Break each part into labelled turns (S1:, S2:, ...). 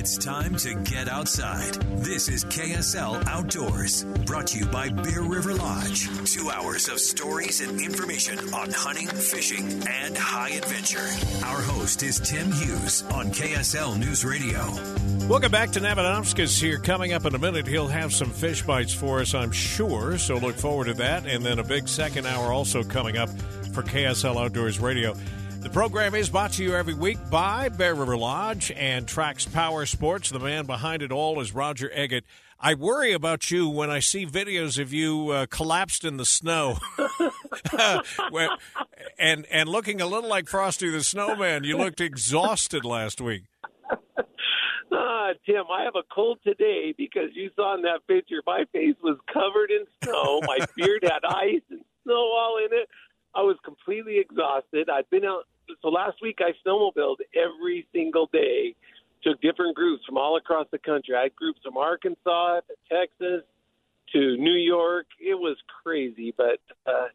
S1: It's time to get outside. This is KSL Outdoors, brought to you by Bear River Lodge. Two hours of stories and information on hunting, fishing, and high adventure. Our host is Tim Hughes on KSL News Radio.
S2: Welcome back to Navadomskis here. Coming up in a minute, he'll have some fish bites for us, I'm sure. So look forward to that. And then a big second hour also coming up for KSL Outdoors Radio. The program is brought to you every week by Bear River Lodge and Trax Power Sports. The man behind it all is Roger Eggett. I worry about you when I see videos of you uh, collapsed in the snow, and and looking a little like Frosty the Snowman. You looked exhausted last week.
S3: Ah, Tim, I have a cold today because you saw in that picture my face was covered in snow. My beard had ice and snow all in it. I was completely exhausted. I'd been out so last week I snowmobiled every single day. Took different groups from all across the country. I had groups from Arkansas to Texas to New York. It was crazy, but uh,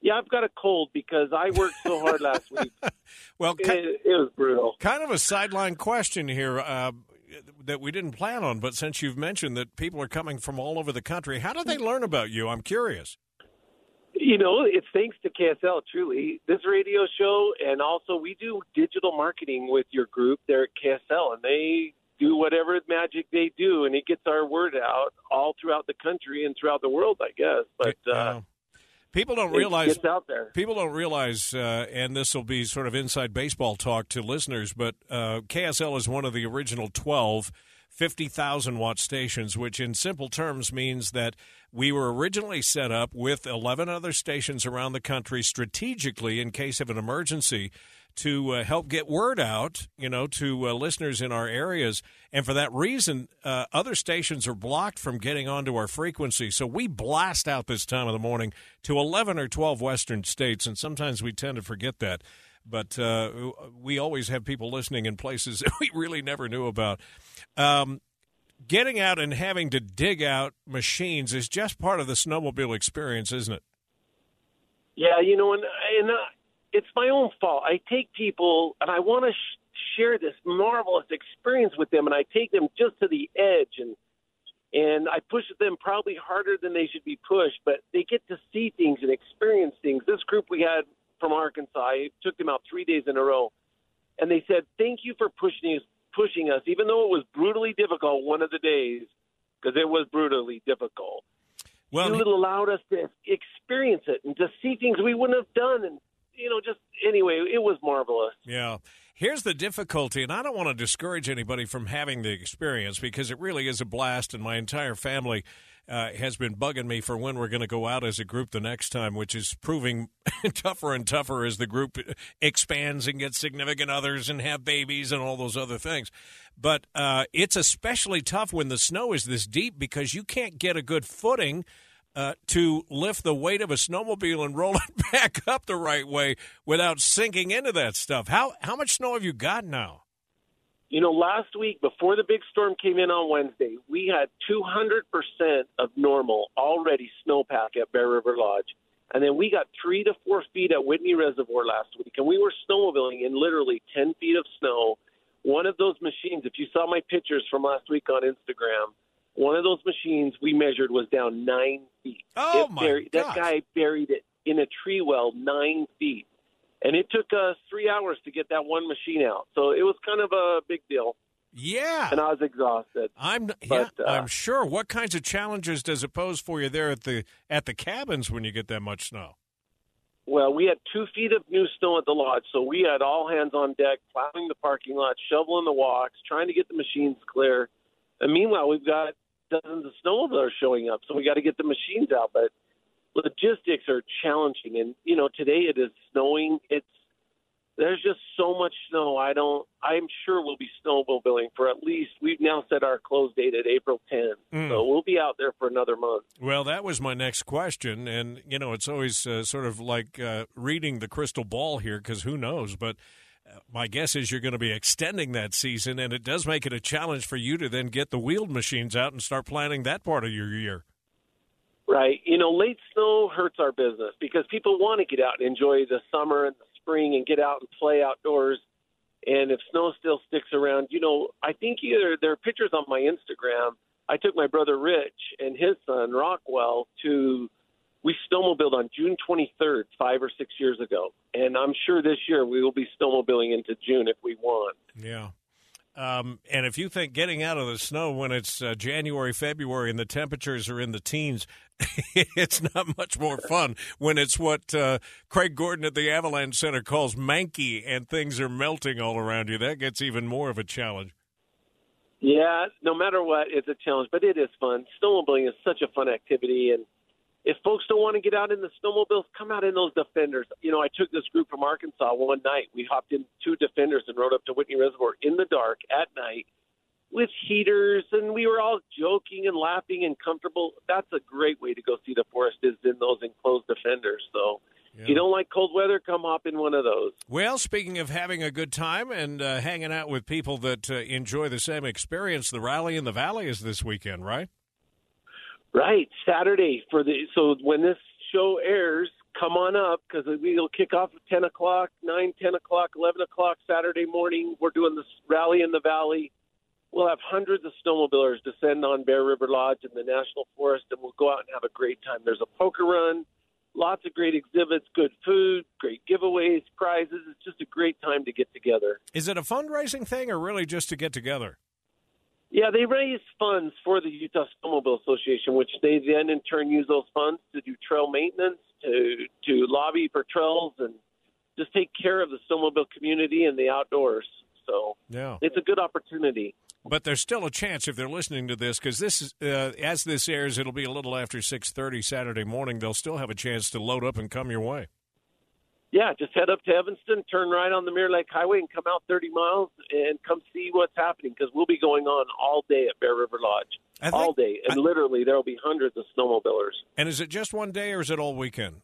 S3: yeah, I've got a cold because I worked so hard last week.
S2: well,
S3: it, it, was brutal.
S2: Kind of a sideline question here. Uh, that we didn't plan on, but since you've mentioned that people are coming from all over the country, how do they learn about you? I'm curious.
S3: You know, it's thanks to KSL, truly. This radio show, and also we do digital marketing with your group there at KSL, and they do whatever magic they do, and it gets our word out all throughout the country and throughout the world, I guess. But uh,
S2: people don't realize
S3: out there.
S2: People don't realize, uh, and this will be sort of inside baseball talk to listeners, but uh, KSL is one of the original twelve 50,000 watt stations, which in simple terms means that we were originally set up with 11 other stations around the country strategically in case of an emergency to uh, help get word out, you know, to uh, listeners in our areas. And for that reason, uh, other stations are blocked from getting onto our frequency. So we blast out this time of the morning to 11 or 12 western states, and sometimes we tend to forget that. But uh, we always have people listening in places that we really never knew about. Um, getting out and having to dig out machines is just part of the snowmobile experience, isn't it?
S3: Yeah, you know, and, and uh, it's my own fault. I take people and I want to sh- share this marvelous experience with them, and I take them just to the edge and and I push them probably harder than they should be pushed, but they get to see things and experience things. This group we had from Arkansas, I took them out three days in a row, and they said, "Thank you for pushing us pushing us, even though it was brutally difficult one of the days, because it was brutally difficult. Well, it allowed us to experience it and to see things we wouldn't have done, and you know, just anyway, it was marvelous.
S2: Yeah. Here's the difficulty, and I don't want to discourage anybody from having the experience because it really is a blast, and my entire family uh, has been bugging me for when we're going to go out as a group the next time, which is proving tougher and tougher as the group expands and gets significant others and have babies and all those other things. But uh, it's especially tough when the snow is this deep because you can't get a good footing. Uh, to lift the weight of a snowmobile and roll it back up the right way without sinking into that stuff. How how much snow have you got now?
S3: You know, last week before the big storm came in on Wednesday, we had 200% of normal already snowpack at Bear River Lodge. And then we got three to four feet at Whitney Reservoir last week. And we were snowmobiling in literally 10 feet of snow. One of those machines, if you saw my pictures from last week on Instagram, one of those machines we measured was down nine feet.
S2: Oh, my
S3: buried, That guy buried it in a tree well nine feet and it took us three hours to get that one machine out. So it was kind of a big deal.
S2: Yeah,
S3: and I was exhausted.
S2: I'm but, yeah, uh, I'm sure. What kinds of challenges does it pose for you there at the at the cabins when you get that much snow?
S3: Well, we had two feet of new snow at the lodge, so we had all hands on deck, plowing the parking lot, shoveling the walks, trying to get the machines clear. And meanwhile, we've got dozens of snowmobilers showing up, so we got to get the machines out. But logistics are challenging, and you know today it is snowing. It's there's just so much snow. I don't. I'm sure we'll be snowmobiling for at least. We've now set our close date at April 10th,
S2: Mm.
S3: so we'll be out there for another month.
S2: Well, that was my next question, and you know, it's always uh, sort of like uh, reading the crystal ball here because who knows? But uh, my guess is you're going to be extending that season, and it does make it a challenge for you to then get the wheeled machines out and start planning that part of your year.
S3: Right. You know, late snow hurts our business because people want to get out and enjoy the summer and the spring and get out and play outdoors. And if snow still sticks around, you know, I think either there are pictures on my Instagram. I took my brother Rich and his son Rockwell to we snowmobiled on June 23rd, five or six years ago, and I'm sure this year we will be snowmobiling into June if we want.
S2: Yeah. Um, and if you think getting out of the snow when it's uh, January, February, and the temperatures are in the teens, it's not much more fun when it's what uh, Craig Gordon at the Avalanche Center calls manky and things are melting all around you. That gets even more of a challenge.
S3: Yeah, no matter what, it's a challenge, but it is fun. Snowmobiling is such a fun activity, and if folks don't want to get out in the snowmobiles, come out in those Defenders. You know, I took this group from Arkansas one night. We hopped in two Defenders and rode up to Whitney Reservoir in the dark at night with heaters, and we were all joking and laughing and comfortable. That's a great way to go see the forest is in those enclosed Defenders. So. If you don't like cold weather, come hop in one of those.
S2: Well, speaking of having a good time and uh, hanging out with people that uh, enjoy the same experience, the rally in the valley is this weekend, right?
S3: Right, Saturday for the so when this show airs, come on up because we'll kick off at ten o'clock, nine, ten o'clock, eleven o'clock Saturday morning. We're doing this rally in the valley. We'll have hundreds of snowmobilers descend on Bear River Lodge in the National Forest, and we'll go out and have a great time. There's a poker run, lots of great exhibits, good food, great giveaways, prizes. It's just a great time to get together.
S2: Is it a fundraising thing or really just to get together?
S3: Yeah, they raise funds for the Utah Snowmobile Association, which they then in turn use those funds to do trail maintenance, to to lobby for trails, and just take care of the snowmobile community and the outdoors. So
S2: Yeah.
S3: it's a good opportunity.
S2: But there's still a chance if they're listening to this because this is uh, as this airs, it'll be a little after six thirty Saturday morning. They'll still have a chance to load up and come your way.
S3: Yeah, just head up to Evanston, turn right on the Mirror Lake Highway, and come out 30 miles and come see what's happening because we'll be going on all day at Bear River Lodge,
S2: think-
S3: all day, and literally there will be hundreds of snowmobilers.
S2: And is it just one day or is it all weekend?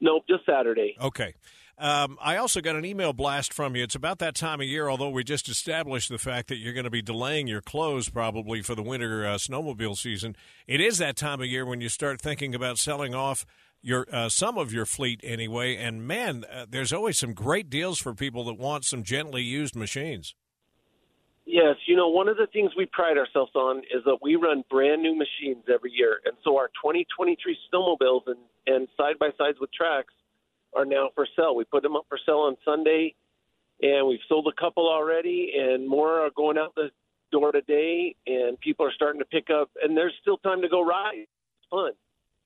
S3: Nope, just Saturday.
S2: Okay. Um, I also got an email blast from you. It's about that time of year, although we just established the fact that you're going to be delaying your close probably for the winter uh, snowmobile season. It is that time of year when you start thinking about selling off your uh, some of your fleet anyway. And man, uh, there's always some great deals for people that want some gently used machines.
S3: Yes, you know, one of the things we pride ourselves on is that we run brand new machines every year. And so our 2023 snowmobiles and, and side by sides with tracks are now for sale. We put them up for sale on Sunday, and we've sold a couple already, and more are going out the door today, and people are starting to pick up. And there's still time to go ride. It's fun.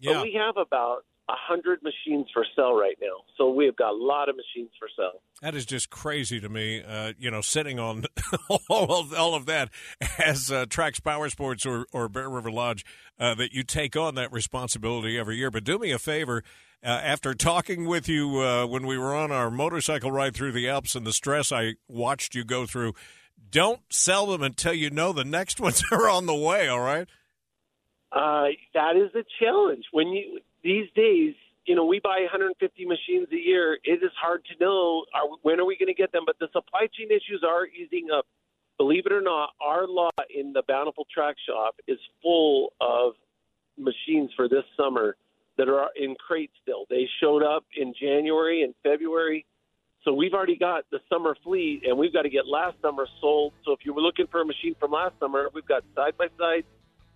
S2: Yeah.
S3: But we have about a hundred machines for sale right now. So we have got a lot of machines for sale.
S2: That is just crazy to me. Uh, you know, sitting on all of, all of that as uh, Trax Power Sports or, or Bear River Lodge, uh, that you take on that responsibility every year. But do me a favor. Uh, after talking with you uh, when we were on our motorcycle ride through the Alps and the stress I watched you go through, don't sell them until you know the next ones are on the way. All right?
S3: Uh, that is a challenge. When you these days, you know, we buy 150 machines a year. It is hard to know are, when are we going to get them. But the supply chain issues are easing up. Believe it or not, our lot in the Bountiful Track Shop is full of machines for this summer that are in crates still. They showed up in January and February. So we've already got the summer fleet, and we've got to get last summer sold. So if you were looking for a machine from last summer, we've got side by side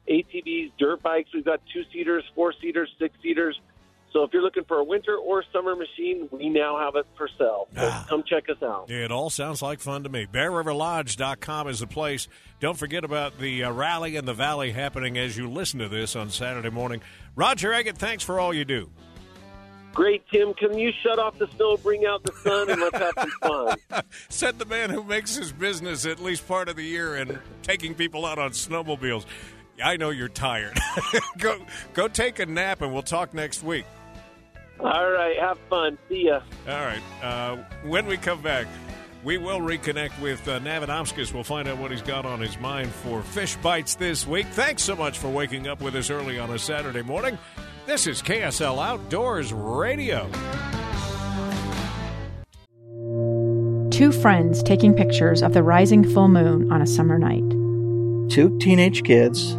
S3: ATVs, dirt bikes. We've got two seaters, four seaters, six seaters. So if you're looking for a winter or summer machine, we now have it for sale. So
S2: Ah.
S3: come check us out.
S2: It all sounds like fun to me. BearRiverLodge.com is the place. Don't forget about the uh, rally in the valley happening as you listen to this on Saturday morning. Roger Eggett, thanks for all you do.
S3: Great, Tim. Can you shut off the snow, bring out the sun, and let's have some fun?
S2: Said the man who makes his business at least part of the year and taking people out on snowmobiles. I know you're tired. go go take a nap and we'll talk next week.
S4: All right. Have fun. See ya.
S2: All right. Uh, when we come back, we will reconnect with uh, Navadomskis. We'll find out what he's got on his mind for fish bites this week. Thanks so much for waking up with us early on a Saturday morning. This is KSL Outdoors Radio.
S5: Two friends taking pictures of the rising full moon on a summer night.
S6: Two teenage kids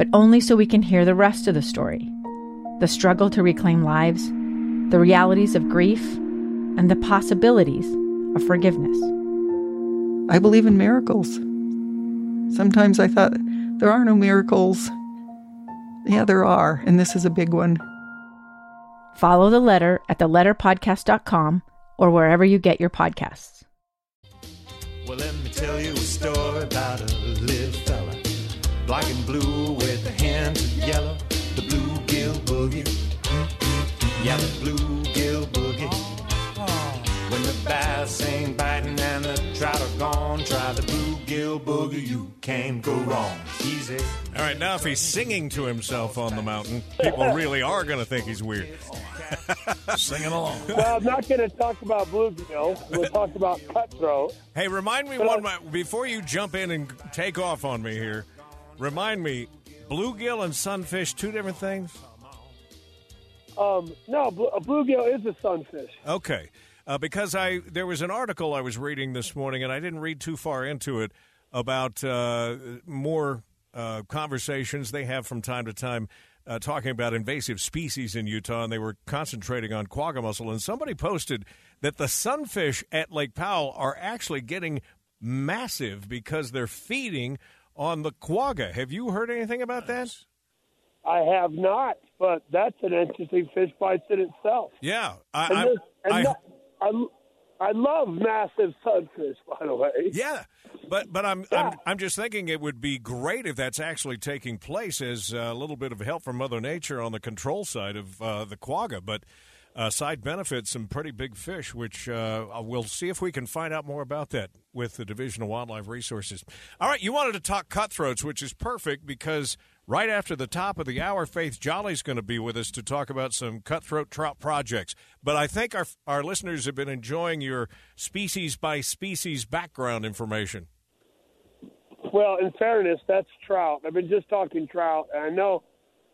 S5: but only so we can hear the rest of the story the struggle to reclaim lives, the realities of grief, and the possibilities of forgiveness.
S7: I believe in miracles. Sometimes I thought there are no miracles. Yeah, there are, and this is a big one.
S5: Follow the letter at theletterpodcast.com or wherever you get your podcasts.
S8: Well, let me tell you a story about a little fella, black and blue with a hand of yellow, the bluegill boogie. Yeah, the bluegill boogie. When the bass ain't biting and the trout are gone, try the bluegill boogie. You can't go wrong. Easy.
S2: All right, now if he's singing to himself on the mountain, people really are going to think he's weird.
S9: Singing along.
S4: Well, I'm not going to talk about bluegill. We'll talk about cutthroat.
S2: Hey, remind me one mo- before you jump in and take off on me here. Remind me, bluegill and sunfish, two different things.
S4: Um, no, bl- a bluegill is a sunfish.
S2: Okay, uh, because I there was an article I was reading this morning, and I didn't read too far into it about uh, more uh, conversations they have from time to time. Uh, talking about invasive species in Utah, and they were concentrating on quagga mussel. And somebody posted that the sunfish at Lake Powell are actually getting massive because they're feeding on the quagga. Have you heard anything about that?
S4: I have not, but that's an interesting fish bites in itself.
S2: Yeah, I,
S4: And,
S2: I,
S4: this, and
S2: I-
S4: that- I, I love massive sunfish, by the way.
S2: Yeah, but but I'm,
S4: Yeah.
S2: I'm I'm just thinking it would be great if that's actually taking place as a little bit of help from Mother Nature on the control side of uh, the quagga, but. Uh, side benefits some pretty big fish, which uh, we'll see if we can find out more about that with the Division of Wildlife Resources. All right, you wanted to talk cutthroats, which is perfect because right after the top of the hour, Faith Jolley's going to be with us to talk about some cutthroat trout projects. But I think our our listeners have been enjoying your species by species background information.
S4: Well, in fairness, that's trout. I've been just talking trout, and I know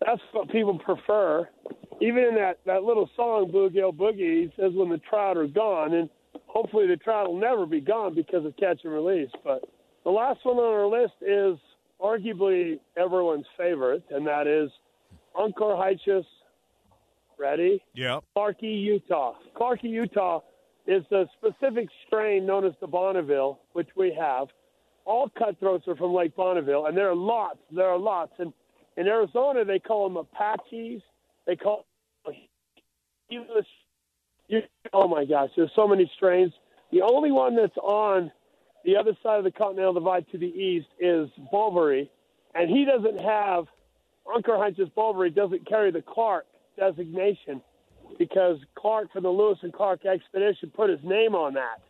S4: that's what people prefer. Even in that, that little song, Bluegill oh, Boogie, he says when the trout are gone, and hopefully the trout will never be gone because of catch and release. But the last one on our list is arguably everyone's favorite, and that is Oncorhynchus. Ready?
S2: Yeah.
S4: Clarkii, Utah. Clarkii, Utah is a specific strain known as the Bonneville, which we have. All cutthroats are from Lake Bonneville, and there are lots. There are lots. And in Arizona, they call them Apaches. They call English. Oh my gosh, there's so many strains. The only one that's on the other side of the Continental Divide to the east is Bouvieri, and he doesn't have Oncorhynchus Bouvieri doesn't carry the Clark designation because Clark from the Lewis and Clark expedition put his name on that.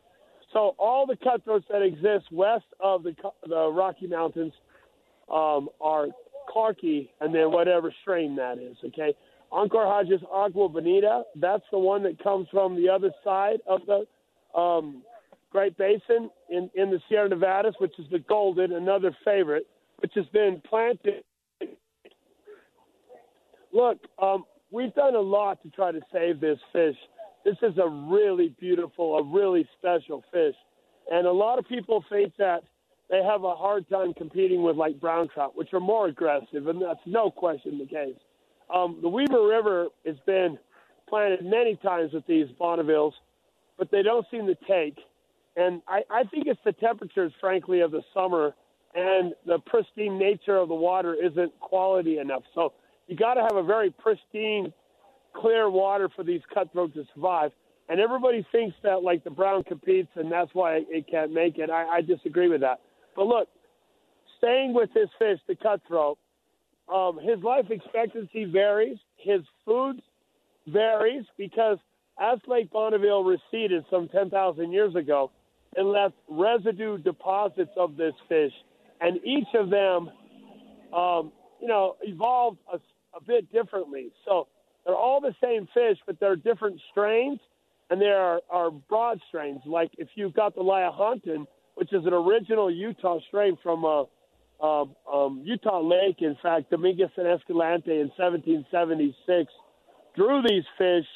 S4: So all the cutthroats that exist west of the the Rocky Mountains um, are Clarkii, and then whatever strain that is. Okay, Oncorhynchus Agua Bonita, that's the one that comes from the other side of the um, Great Basin in in the Sierra Nevadas, which is the golden, another favorite, which has been planted. Look, um, we've done a lot to try to save this fish. This is a really beautiful, a really special fish. And a lot of people think that they have a hard time competing with like brown trout, which are more aggressive, and that's no question the case. Um, the Weber River has been planted many times with these Bonnevilles, but they don't seem to take. And I, I think it's the temperatures, frankly, of the summer and the pristine nature of the water isn't quality enough. So you got to have a very pristine, clear water for these cutthroats to survive. and everybody thinks that like the brown competes and that's why it can't make it. I, I disagree with that. But look, staying with this fish, the cutthroat, um, his life expectancy varies. His food varies because as Lake Bonneville receded some 10,000 years ago, it left residue deposits of this fish, and each of them, um, you know, evolved a, a bit differently. So they're all the same fish, but they're different strains, and there are, are broad strains. Like if you've got the Lahontan, which is an original Utah strain from uh, um, um, Utah Lake, in fact, Dominguez and Escalante in 1776 drew these fish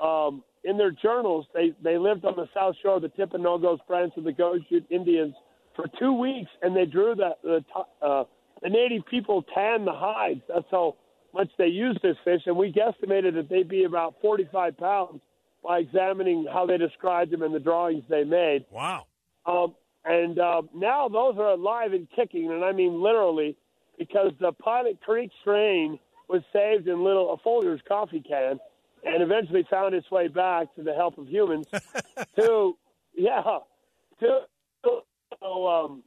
S4: um, in their journals. They they lived on the south shore of the Timpanogos branch of the Goshute Indians for two weeks, and they drew that the uh, the native people tanned the hides. That's how much they used this fish, and we guesstimated that they'd be about 45 pounds by examining how they described them in the drawings they made.
S2: Wow.
S4: Um, and uh, now those are alive and kicking, and I mean literally, because the Pilot Creek strain was saved in little a Folgers coffee can, and eventually found its way back to the help of humans to yeah to so, um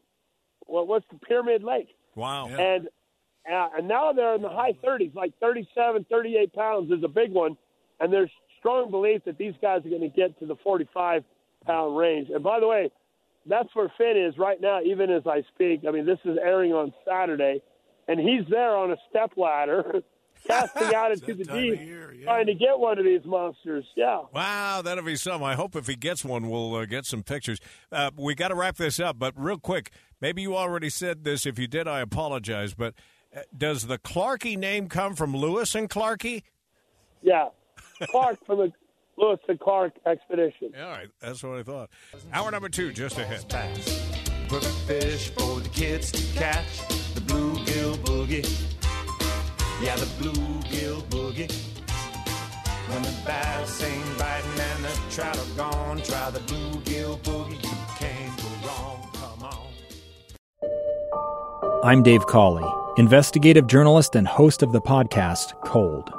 S4: what what's the Pyramid Lake?
S2: Wow.
S4: And uh, and now they're in the high 30s, like 37, 38 pounds is a big one, and there's strong belief that these guys are going to get to the 45 pound range. And by the way, that's where Finn is right now, even as I speak. I mean, this is airing on Saturday, and he's there on a step ladder, casting out into the deep,
S10: year, yeah.
S4: trying to get one of these monsters. Yeah.
S2: Wow, that'll be some. I hope if he gets one, we'll uh, get some pictures. Uh, we got to wrap this up, but real quick, maybe you already said this. If you did, I apologize. But uh, does the Clarkey name come from Lewis and Clarkey?
S4: Yeah. Clark from the Lewis and Clark expedition.
S2: All right, that's what I thought. Hour number two, just ahead.
S8: Perfect fish for the kids to catch. The bluegill boogie. Yeah, the bluegill boogie. When the bass ain't biting and the trout are gone, try the bluegill boogie. You can't go wrong. Come on.
S11: I'm Dave Cawley, investigative journalist and host of the podcast Cold.